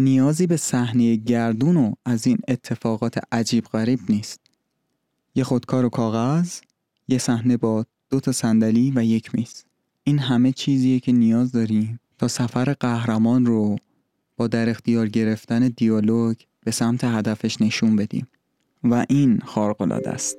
نیازی به صحنه گردون و از این اتفاقات عجیب غریب نیست. یه خودکار و کاغذ، یه صحنه با دو تا صندلی و یک میز. این همه چیزیه که نیاز داریم تا سفر قهرمان رو با در اختیار گرفتن دیالوگ به سمت هدفش نشون بدیم و این خارق‌العاده است.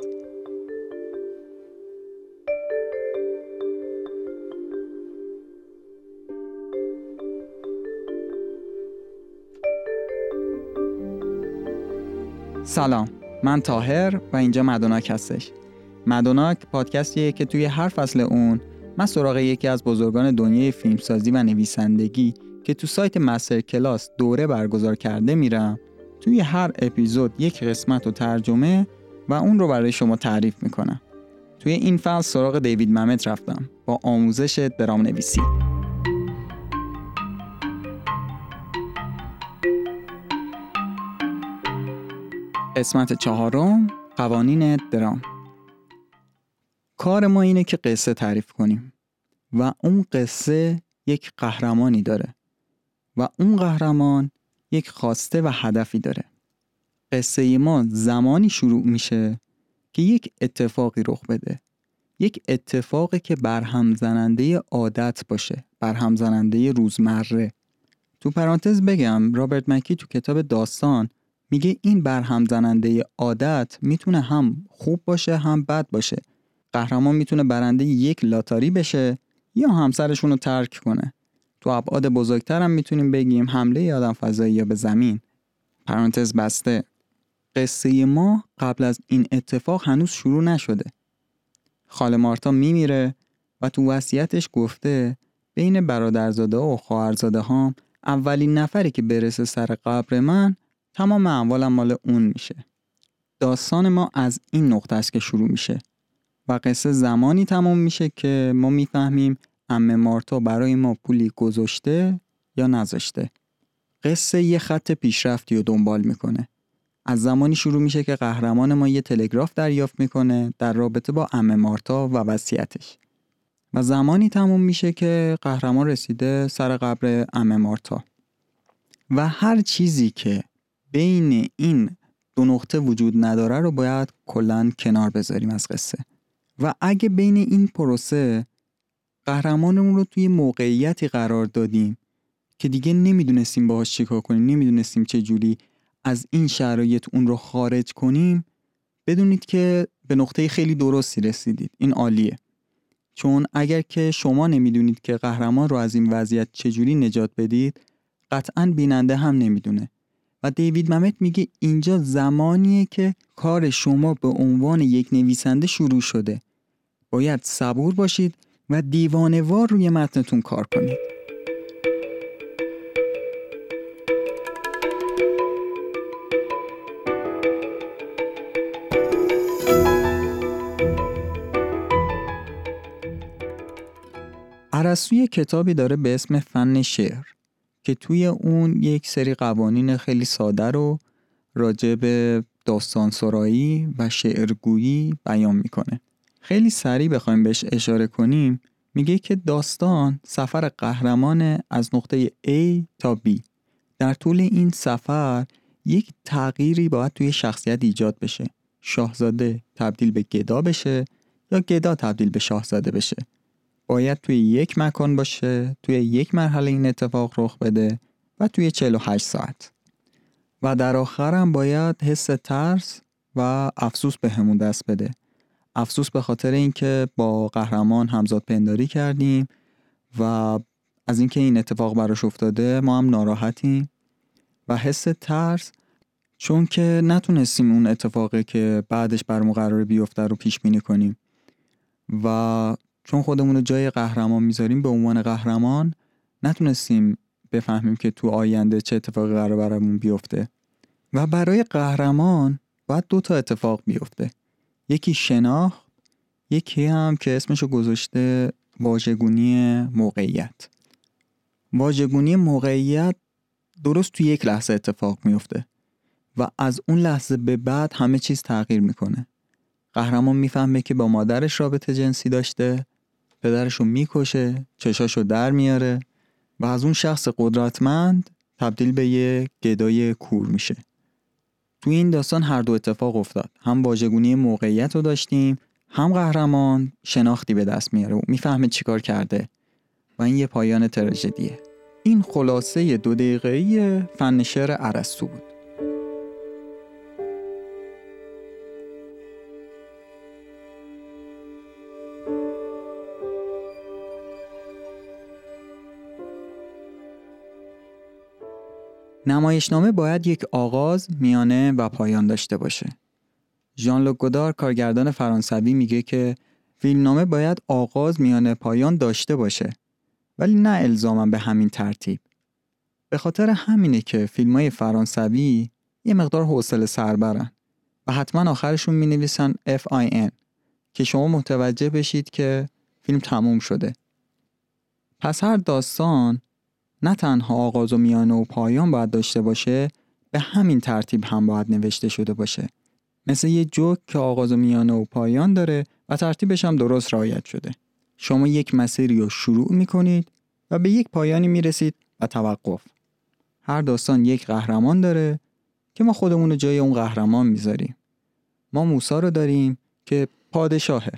سلام. من تاهر و اینجا مدوناک هستش. مدوناک پادکستیه که توی هر فصل اون من سراغ یکی از بزرگان دنیای فیلمسازی و نویسندگی که تو سایت مستر کلاس دوره برگزار کرده میرم توی هر اپیزود یک قسمت و ترجمه و اون رو برای شما تعریف می‌کنم. توی این فصل سراغ دیوید ممت رفتم. با آموزش درام نویسی قسمت چهارم قوانین درام کار ما اینه که قصه تعریف کنیم و اون قصه یک قهرمانی داره و اون قهرمان یک خواسته و هدفی داره. قصه ما زمانی شروع میشه که یک اتفاقی رخ بده. یک اتفاقی که برهم زننده عادت باشه برهم زننده روزمره. تو پرانتز بگم رابرت مکی تو کتاب داستان میگه این برهم زننده عادت می‌تونه هم خوب باشه هم بد باشه. قهرمان می‌تونه برنده یک لاتاری بشه یا همسرشون رو ترک کنه. تو ابعاد بزرگتر هم می‌تونیم بگیم حمله آدم فضایی یا به زمین. پرانتز بسته. قصه ما قبل از این اتفاق هنوز شروع نشده. خاله مارتا میمیره و تو وصیتش گفته بین برادرزاده و خواهرزاده هام اولین نفری که برسه سر قبر من تمام اموالم مال اون میشه. داستان ما از این نقطه است که شروع میشه. و قصه زمانی تمام میشه که ما می‌فهمیم امه مارتا برای ما پولی گذاشته یا نذاشته. قصه یه خط پیشرفتی رو دنبال می‌کنه. از زمانی شروع میشه که قهرمان ما یه تلگراف دریافت می‌کنه در رابطه با امه مارتا و وصیتش. و زمانی تموم میشه که قهرمان رسیده سر قبر امه مارتا. و هر چیزی که بین این دو نقطه وجود نداره رو باید کلا کنار بذاریم از قصه. و اگه بین این پروسه قهرمانمون رو توی موقعیتی قرار دادیم که دیگه نمی‌دونستیم باهاش چیکار کنیم نمی‌دونستیم چه جوری از این شرایط اون رو خارج کنیم بدونید که به نقطه خیلی درستی رسیدید. این عالیه. چون اگر که شما نمی‌دونید که قهرمان رو از این وضعیت چجوری نجات بدید قطعا بیننده هم نمی‌دونه. و دیوید ممت میگه اینجا زمانیه که کار شما به عنوان یک نویسنده شروع شده. باید صبور باشید و دیوانوار روی متنتون کار کنید. عرصوی کتابی داره به اسم فن شعر. که توی اون یک سری قوانین خیلی ساده رو راجع به داستان سرایی و شعرگویی بیان می‌کنه. خیلی سریع بخوایم بهش اشاره کنیم میگه که داستان سفر قهرمان از نقطه A تا B. در طول این سفر یک تغییری باید توی شخصیت ایجاد بشه. شاهزاده تبدیل به گدا بشه یا گدا تبدیل به شاهزاده بشه. باید توی یک مکان باشه توی یک مرحله این اتفاق رخ بده و توی 48 ساعت. و در آخرم باید حس ترس و افسوس به همون دست بده. افسوس به خاطر اینکه با قهرمان همزاد پنداری کردیم و از اینکه این اتفاق براش افتاده ما هم ناراحتیم و حس ترس چون که نتونستیم اون اتفاقی که بعدش برمون قرار بیفته رو پیش بینی کنیم. و چون خودمون رو جای قهرمان می‌ذاریم به عنوان قهرمان نتونستیم بفهمیم که تو آینده چه اتفاقی قرار برامون بیفته. و برای قهرمان باید دو تا اتفاق بیفته. یکی شناخت یکی هم که اسمشو گذاشته واژگونی موقعیت. واژگونی موقعیت درست تو یک لحظه اتفاق میفته و از اون لحظه به بعد همه چیز تغییر می‌کنه. قهرمان می‌فهمه که با مادرش رابطه جنسی داشته پدرشو می‌کشه چشاشو در میاره و از اون شخص قدرتمند تبدیل به یه گدای کور میشه. توی این داستان هر دو اتفاق افتاد. هم واژگونی موقعیت رو داشتیم هم قهرمان شناختی به دست میاره و می‌فهمه چیکار کرده و این یه پایان تراژدیه. این خلاصه دو دقیقه‌ای فن شعر ارسطو بود. نمایشنامه باید یک آغاز، میانه و پایان داشته باشه. ژان لوک گودار کارگردان فرانسوی میگه که فیلمنامه باید آغاز، میانه، پایان داشته باشه. ولی نه الزاما به همین ترتیب. به خاطر همینه که فیلم های فرانسوی یه مقدار حوصله سربرن و حتما آخرشون می نویسن FIN که شما متوجه بشید که فیلم تموم شده. پس هر داستان نه تنها آغاز و میانه و پایان باید داشته باشه به همین ترتیب هم باید نوشته شده باشه. مثل یه جوک که آغاز و میانه و پایان داره و ترتیبش هم درست رعایت شده. شما یک مسیری رو شروع می‌کنید و به یک پایانی می‌رسید و توقف. هر داستان یک قهرمان داره که ما خودمون رو جای اون قهرمان می‌ذاریم. ما موسا رو داریم که پادشاهه.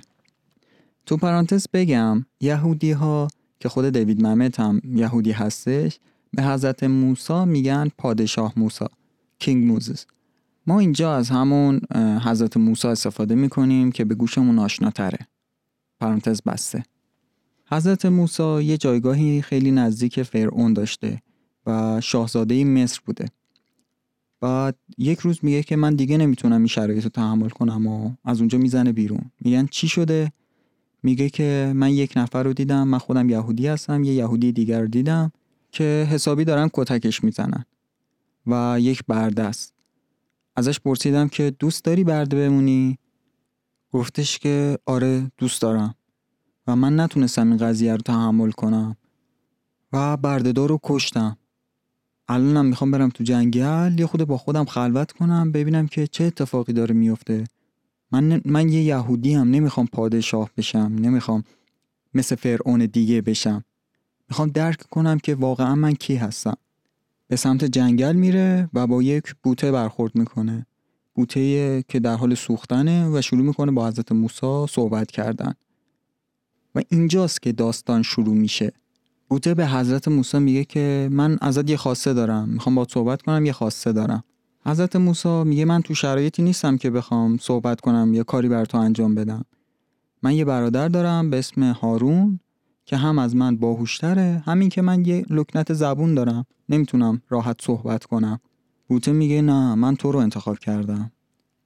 تو پرانتز بگم یهودی ها که خود دیوید ممت هم یهودی هستش به حضرت موسی میگن پادشاه موسی کینگ موزس ما اینجا از همون حضرت موسی استفاده می‌کنیم که به گوشمون آشناتره. پرانتز بسته. حضرت موسی یه جایگاهی خیلی نزدیک فرعون داشته و شاهزاده مصر بوده. بعد یک روز میگه که من دیگه نمی‌تونم این شرایط رو تحمل کنم و از اونجا می‌زنه بیرون. میگن چی شده؟ میگه که من یک نفر رو دیدم من خودم یهودی هستم یه یهودی دیگر رو دیدم که حسابی دارن کتکش می‌زنن و یک برده است. ازش پرسیدم که دوست داری برده بمونی؟ گفتش که آره دوست دارم و من نتونستم این قضیه رو تحمل کنم و بردهدار رو کشتم. الانم می‌خوام برم تو جنگل یه خود با خودم خلوت کنم ببینم که چه اتفاقی داره میفته من, من یه یهودی هم نمی‌خوام پادشاه بشم نمی‌خوام مثل فرعون دیگه بشم. می‌خوام درک کنم که واقعا من کی هستم. به سمت جنگل میره و با یک بوته برخورد می‌کنه. بوته که در حال سوختنه و شروع می‌کنه با حضرت موسی صحبت کردن. و اینجاست که داستان شروع میشه. بوته به حضرت موسی میگه که من ازت یه خواسته دارم. می‌خوام با صحبت کنم یه خواسته دارم. حضرت موسی میگه من تو شرایطی نیستم که بخوام صحبت کنم یا کاری بر تو انجام بدم. من یه برادر دارم به اسم هارون که هم از من باهوشتره همین که من یه لکنت زبون دارم. نمی‌تونم راحت صحبت کنم. بوته میگه نه من تو رو انتخاب کردم.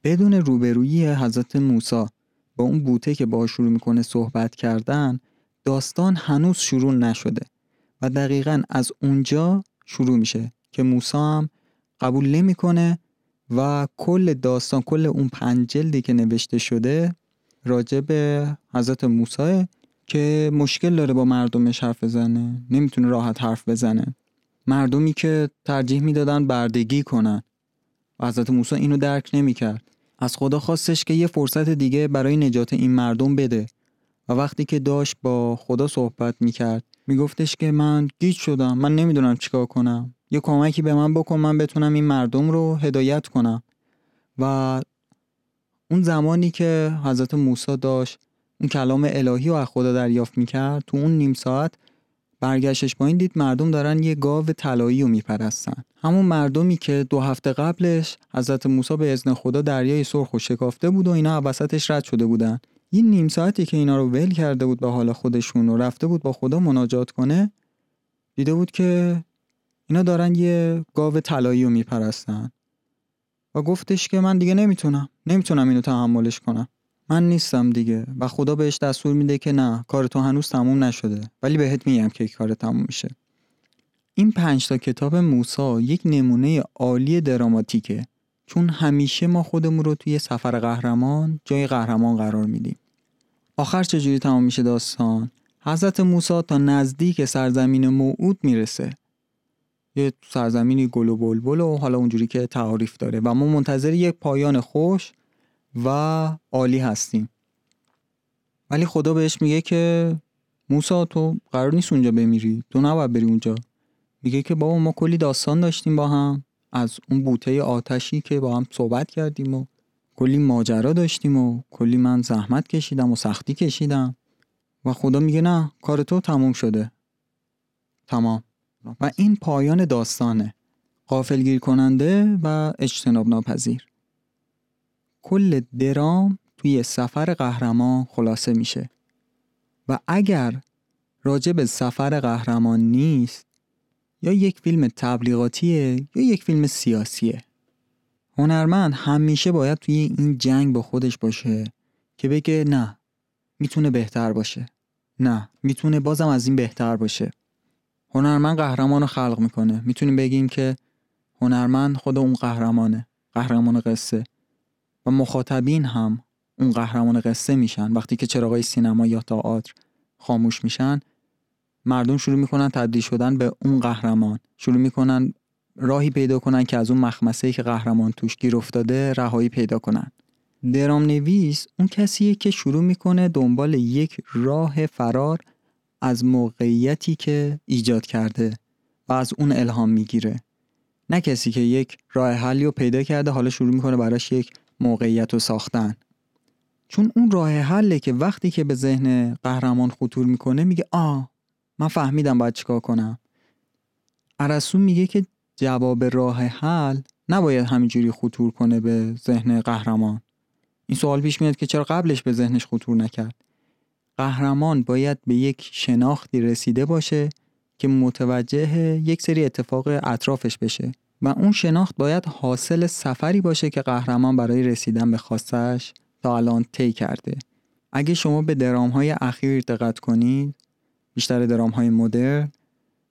بدون روبرویی حضرت موسی با اون بوته که با شروع می‌کنه صحبت کردن داستان هنوز شروع نشده و دقیقا از اونجا شروع میشه که موسی هم قبول نمی‌کنه و کل داستان کل اون پنج جلدی که نوشته شده راجع به حضرت موسی که مشکل داره با مردمش حرف بزنه نمی‌تونه راحت حرف بزنه. مردمی که ترجیح می‌دادن بردگی کنن. و حضرت موسی اینو درک نمی‌کرد. از خدا خواستش که یه فرصت دیگه برای نجات این مردم بده. و وقتی که داشت با خدا صحبت می‌کرد میگفتش که من گیج شدم من نمی‌دونم چیکار کنم. یه کمکی به من بکن من بتونم این مردم رو هدایت کنم. و اون زمانی که حضرت موسی داشت اون کلام الهی رو از خدا دریافت می‌کرد تو اون نیم ساعت برگشتش با این دید مردم دارن یه گاو طلایی رو میپرستن. همون مردمی که دو هفته قبلش حضرت موسی به اذن خدا دریای سرخ و شکافته بود و اینا وسطش رد شده بودن. این نیم ساعتی که اینا رو ول کرده بود به حال خودشون و رفته بود با خدا مناجات کنه دیده بود که اینا دارن یه گاو طلایی رو میپرستن. و گفتش که من دیگه نمی‌تونم. نمی‌تونم اینو تحملش کنم. من نیستم دیگه. و خدا بهش دستور میده که نه کار تو هنوز تموم نشده. ولی بهت میگم که کار تموم میشه. این پنج تا کتاب موسا یک نمونه عالی دراماتیکه. چون همیشه ما خودمون رو توی سفر قهرمان جای قهرمان قرار میدیم. آخر چجوری تمام میشه داستان؟ حضرت موسی تا نزدیک سرزمین موعود می‌رسه. یه سرزمینی گل و بلبل و حالا اونجوری که تعاریف داره. و ما منتظر یک پایان خوش و عالی هستیم. ولی خدا بهش میگه که موسا تو قرار نیست اونجا بمیری. تو نباید بری اونجا. میگه که بابا ما کلی داستان داشتیم با هم. از اون بوته آتشی که با هم صحبت کردیم و کلی ماجرا داشتیم و کلی من زحمت کشیدم و سختی کشیدم. و خدا میگه نه کار تو تموم شده. تمام. و این پایان داستانه. قافلگیر کننده و اجتناب ناپذیر کل درام توی سفر قهرمان خلاصه میشه. و اگر راجع به سفر قهرمان نیست یا یک فیلم تبلیغاتیه یا یک فیلم سیاسیه. هنرمند همیشه باید توی این جنگ با خودش باشه که بگه نه می‌تونه بهتر باشه. نه می‌تونه بازم از این بهتر باشه. هنرمند قهرمان رو خلق می‌کنه. می‌تونیم بگیم که هنرمند خود اون قهرمانه قهرمان قصه. و مخاطبین هم اون قهرمان قصه میشن. وقتی که چراغای سینما یا تئاتر خاموش میشن مردم شروع می‌کنن تبدیل شدن به اون قهرمان. شروع می‌کنن راهی پیدا کنن که از اون مخمسه که قهرمان توش گیر افتاده رهایی پیدا کنن. درام نویس اون کسیه که شروع می‌کنه دنبال یک راه فرار از موقعیتی که ایجاد کرده و از اون الهام می‌گیره. نه کسی که یک راه حلی رو پیدا کرده حالا شروع می‌کنه براش یک موقعیت رو ساختن. چون اون راه حله که وقتی که به ذهن قهرمان خطور می‌کنه میگه آه من فهمیدم باید چیکار کنم. ارسطو میگه که جواب راه حل نباید همینجوری خطور کنه به ذهن قهرمان. این سوال پیش میاد که چرا قبلش به ذهنش خطور نکرد؟ قهرمان باید به یک شناختی رسیده باشه که متوجه یک سری اتفاق اطرافش بشه و اون شناخت باید حاصل سفری باشه که قهرمان برای رسیدن به خواستش تا الان طی کرده. اگه شما به درام های اخیر دقت کنید بیشتر درام های مدرن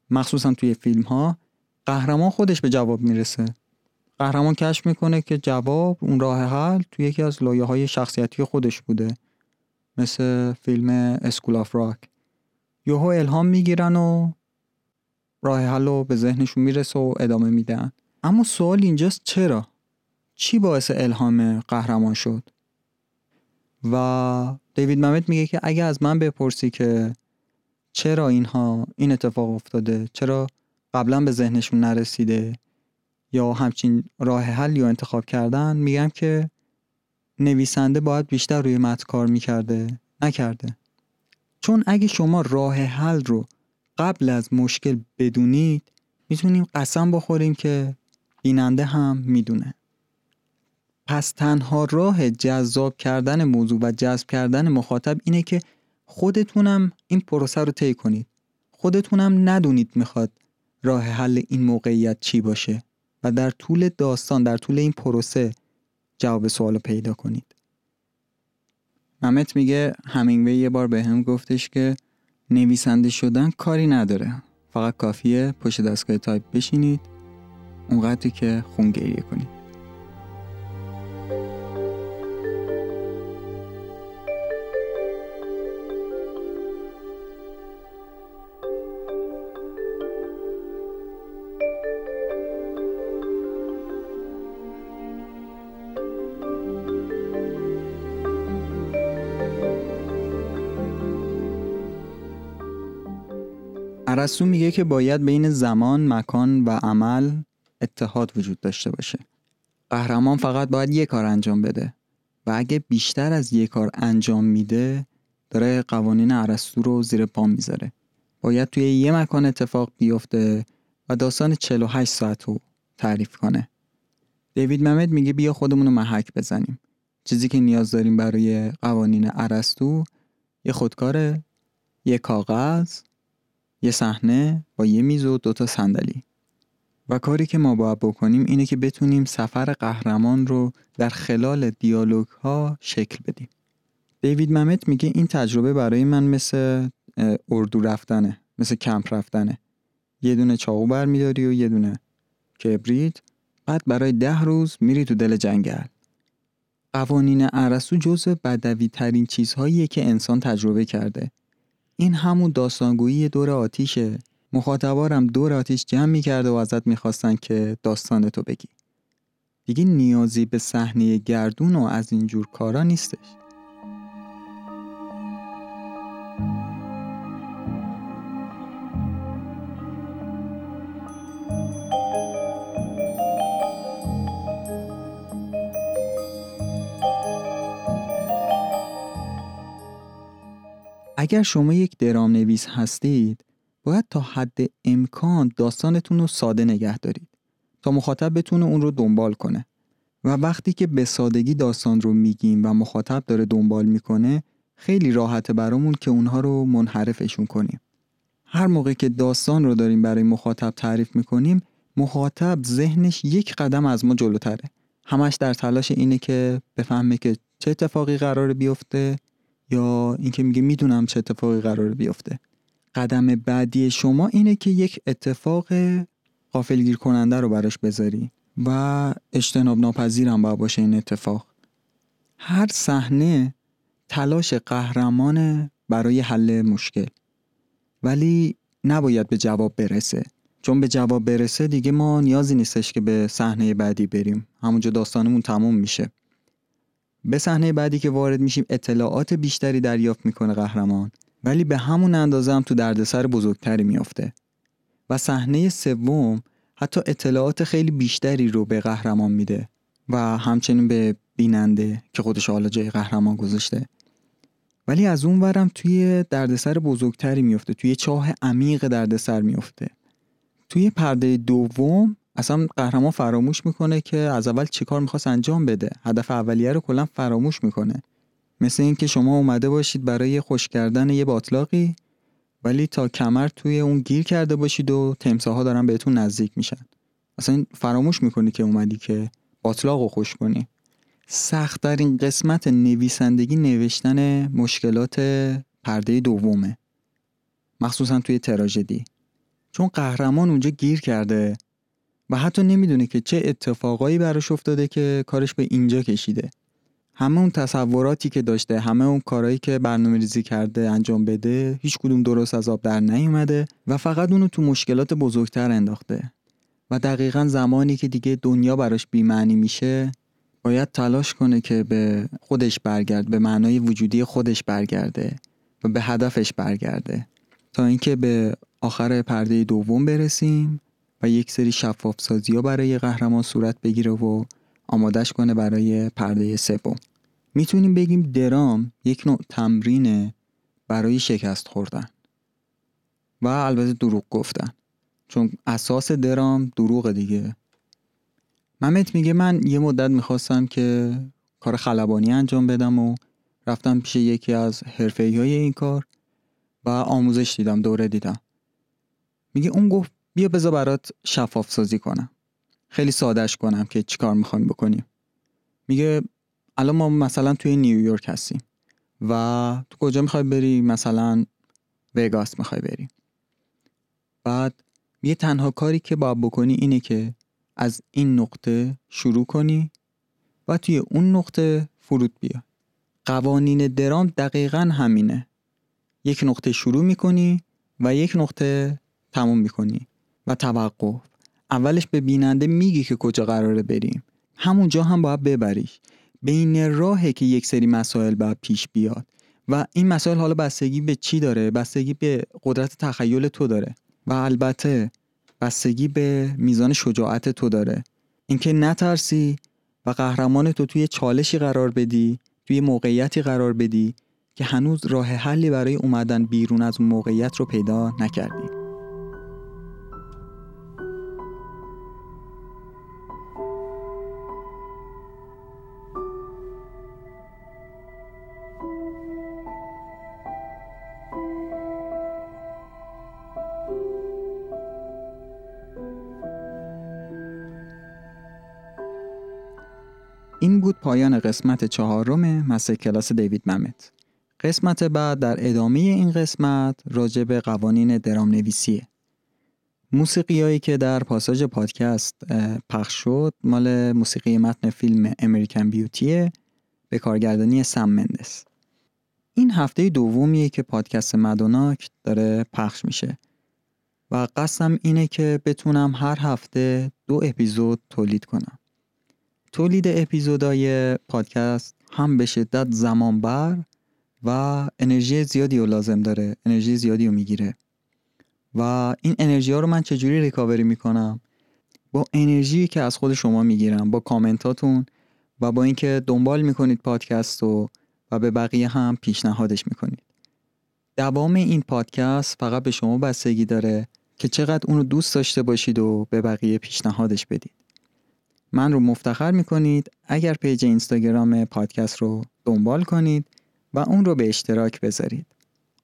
مخصوصا توی فیلم ها قهرمان خودش به جواب می‌رسه. قهرمان کشف می‌کنه که جواب اون راه حل توی یکی از لایه های شخصیتی خودش بوده. مثل فیلم School of Rock یهو الهام می‌گیرن و راه حل رو به ذهنشون می‌رسه و ادامه میدن اما سوال اینجاست چرا؟ چی باعث الهام قهرمان شد؟ و دیوید ممت میگه که اگه از من بپرسی که چرا اینها این اتفاق افتاده چرا قبلا به ذهنشون نرسیده یا همچین راه حل یا انتخاب کردن میگم که نویسنده باید بیشتر روی متن کار می‌کرده؟ نکرده. چون اگه شما راه حل رو قبل از مشکل بدونید می‌تونیم قسم بخوریم که بیننده هم می‌دونه. پس تنها راه جذاب کردن موضوع و جذب کردن مخاطب اینه که خودتونم این پروسه رو طی کنید. خودتونم ندونید می‌خواد راه حل این موقعیت چی باشه و در طول داستان در طول این پروسه جواب سوال رو پیدا کنید. ممت میگه همینگوی یه بار به هم گفتش که نویسنده شدن کاری نداره. فقط کافیه پشت دستگاه تایپ بشینید اونقدری که خون گریه کنید. ارسطو میگه که باید بین زمان، مکان و عمل اتحاد وجود داشته باشه. قهرمان فقط باید یک کار انجام بده و اگه بیشتر از یک کار انجام میده داره قوانین ارسطو رو زیر پا می‌ذاره. باید توی یه مکان اتفاق بیفته و داستان 48 ساعت رو تعریف کنه. دیوید ممد میگه بیا خودمون رو محک بزنیم. چیزی که نیاز داریم برای قوانین ارسطو یه خودکاره، یه کاغذ، یه صحنه با یه میز و دوتا صندلی. و کاری که ما باید بکنیم اینه که بتونیم سفر قهرمان رو در خلال دیالوگ ها شکل بدیم. دیوید ممت میگه این تجربه برای من مثل اردو رفتنه مثل کمپ رفتنه. یه دونه چاقو برمیداری و یه دونه کبریت. بعد برای ده روز میری تو دل جنگل. قوانین ارسطو جزء بدوی ترین چیزهاییه که انسان تجربه کرده. این همون داستانگویی دور آتیشه. مخاطبارم دور آتیش جمع می‌کرده و ازت می‌خواستن که داستان تو بگی. دیگه نیازی به صحنه گردون و از اینجور کارا نیستش. اگر شما یک درام نویس هستید باید تا حد امکان داستانتون رو ساده نگه دارید تا مخاطب بتونه اون رو دنبال کنه. و وقتی که به سادگی داستان رو میگیم و مخاطب داره دنبال می‌کنه خیلی راحته برامون که اونها رو منحرفشون کنیم. هر موقع که داستان رو داریم برای مخاطب تعریف می‌کنیم مخاطب ذهنش یک قدم از ما جلوتره. همش در تلاش اینه که بفهمه که چه اتفاقی قرار بیفته یا اینکه میگه می‌دونم چه اتفاقی قرار بیفته. قدم بعدی شما اینه که یک اتفاق قافلگیر کننده رو براش بذاری و اجتناب ناپذیرم باید باشه این اتفاق. هر صحنه تلاش قهرمان برای حل مشکل. ولی نباید به جواب برسه. چون به جواب برسه دیگه ما نیازی نیستش که به صحنه بعدی بریم. همونجا داستانمون تموم میشه. به صحنه بعدی که وارد میشیم اطلاعات بیشتری دریافت می‌کنه قهرمان. ولی به همون اندازه هم تو دردسر بزرگتری میافته. و صحنه سوم حتی اطلاعات خیلی بیشتری رو به قهرمان میده. و همچنین به بیننده که خودش حالا جای قهرمان گذاشته. ولی از اون ورم توی دردسر بزرگتری میفته توی چاه عمیق دردسر میفته توی پرده دوم اصلا قهرمان فراموش می‌کنه که از اول چیکار می‌خواست انجام بده. هدف اولیه رو کلا فراموش می‌کنه. مثل اینکه شما اومده باشید برای خوش کردن یه باطلاقی ولی تا کمر توی اون گیر کرده باشید و تمساها دارن بهتون نزدیک میشن. اصلا فراموش می‌کنی که اومدی که باطلاق رو خوش کنی. سختترین قسمت نویسندگی نوشتن مشکلات پرده دومه. مخصوصا توی تراژدی. چون قهرمان اونجا گیر کرده و حتی نمی‌دونه که چه اتفاقایی براش افتاده که کارش به اینجا کشیده. همه اون تصوراتی که داشته همه اون کارهایی که برنامه ریزی کرده انجام بده هیچ کدوم درست از آب در نیومده و فقط اونو تو مشکلات بزرگتر انداخته. و دقیقا زمانی که دیگه دنیا براش بیمعنی میشه باید تلاش کنه که به خودش برگرد به معنای وجودی خودش برگرده و به هدفش برگرده. تا اینکه به آخر پرده دوم برسیم. و یک سری شفاف سازی ها برای قهرمان صورت بگیره و آمادش کنه برای پرده سوم. می‌تونیم بگیم درام یک نوع تمرینه برای شکست خوردن. و البته دروغ گفتن. چون اساس درام دروغ دیگه. ممت میگه من یه مدت می‌خواستم که کار خلبانی انجام بدم و رفتم پیش یکی از حرفه های این کار و آموزش دیدم دوره دیدم. میگه اون گفت بیا بذار برات شفاف سازی کنم. خیلی سادهش کنم که چیکار می‌خوایم بکنیم. میگه الان ما مثلا توی نیویورک هستیم و تو کجا می‌خوای بری؟ مثلا وگاس می‌خوای بری. بعد یه تنها کاری که باید بکنی اینه که از این نقطه شروع کنی و توی اون نقطه فرود بیا. قوانین درام دقیقا همینه. یک نقطه شروع می‌کنی و یک نقطه تموم می‌کنی. و توقف. اولش به بیننده میگی که کجا قراره بریم. همونجا هم باید ببریش. بین راهه که یک سری مسائل باید پیش بیاد. و این مسائل حالا بستگی به چی داره؟ بستگی به قدرت تخیل تو داره. و البته بستگی به میزان شجاعت تو داره. اینکه نترسی و قهرمان تو توی چالشی قرار بدی توی موقعیتی قرار بدی که هنوز راه حلی برای اومدن بیرون از اون موقعیت رو پیدا نکردی. پایان قسمت چهارم مسه کلاس دیوید ممت. قسمت بعد در ادامه این قسمت راجع به قوانین درام نویسیه. موسیقی هایی که در پاساژ پادکست پخش شد مال موسیقی متن فیلم امریکن بیوتیه به کارگردانی سم مندس. این هفته دومیه که پادکست مدوناک داره پخش میشه و قصدم اینه که بتونم هر هفته دو اپیزود تولید کنم. تولید اپیزودهای پادکست هم به شدت زمان بر و انرژی زیادی رو لازم داره. انرژی زیادی رو می‌گیره. و این انرژی ها رو من چجوری ریکاوری می‌کنم؟ با انرژی که از خود شما می‌گیرم با کامنتاتون و با اینکه دنبال می‌کنید پادکست رو و به بقیه هم پیشنهادش می‌کنید. دوام این پادکست فقط به شما بستگی داره که چقدر اونو دوست داشته باشید و به بقیه پیشنهادش بدید. من رو مفتخر می‌کنید اگر پیج اینستاگرام پادکست رو دنبال کنید و اون رو به اشتراک بذارید.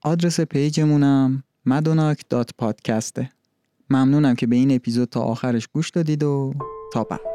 آدرس پیجمونم مدوناک dot پادکسته. ممنونم که به این اپیزود تا آخرش گوش دادید و تا بعد.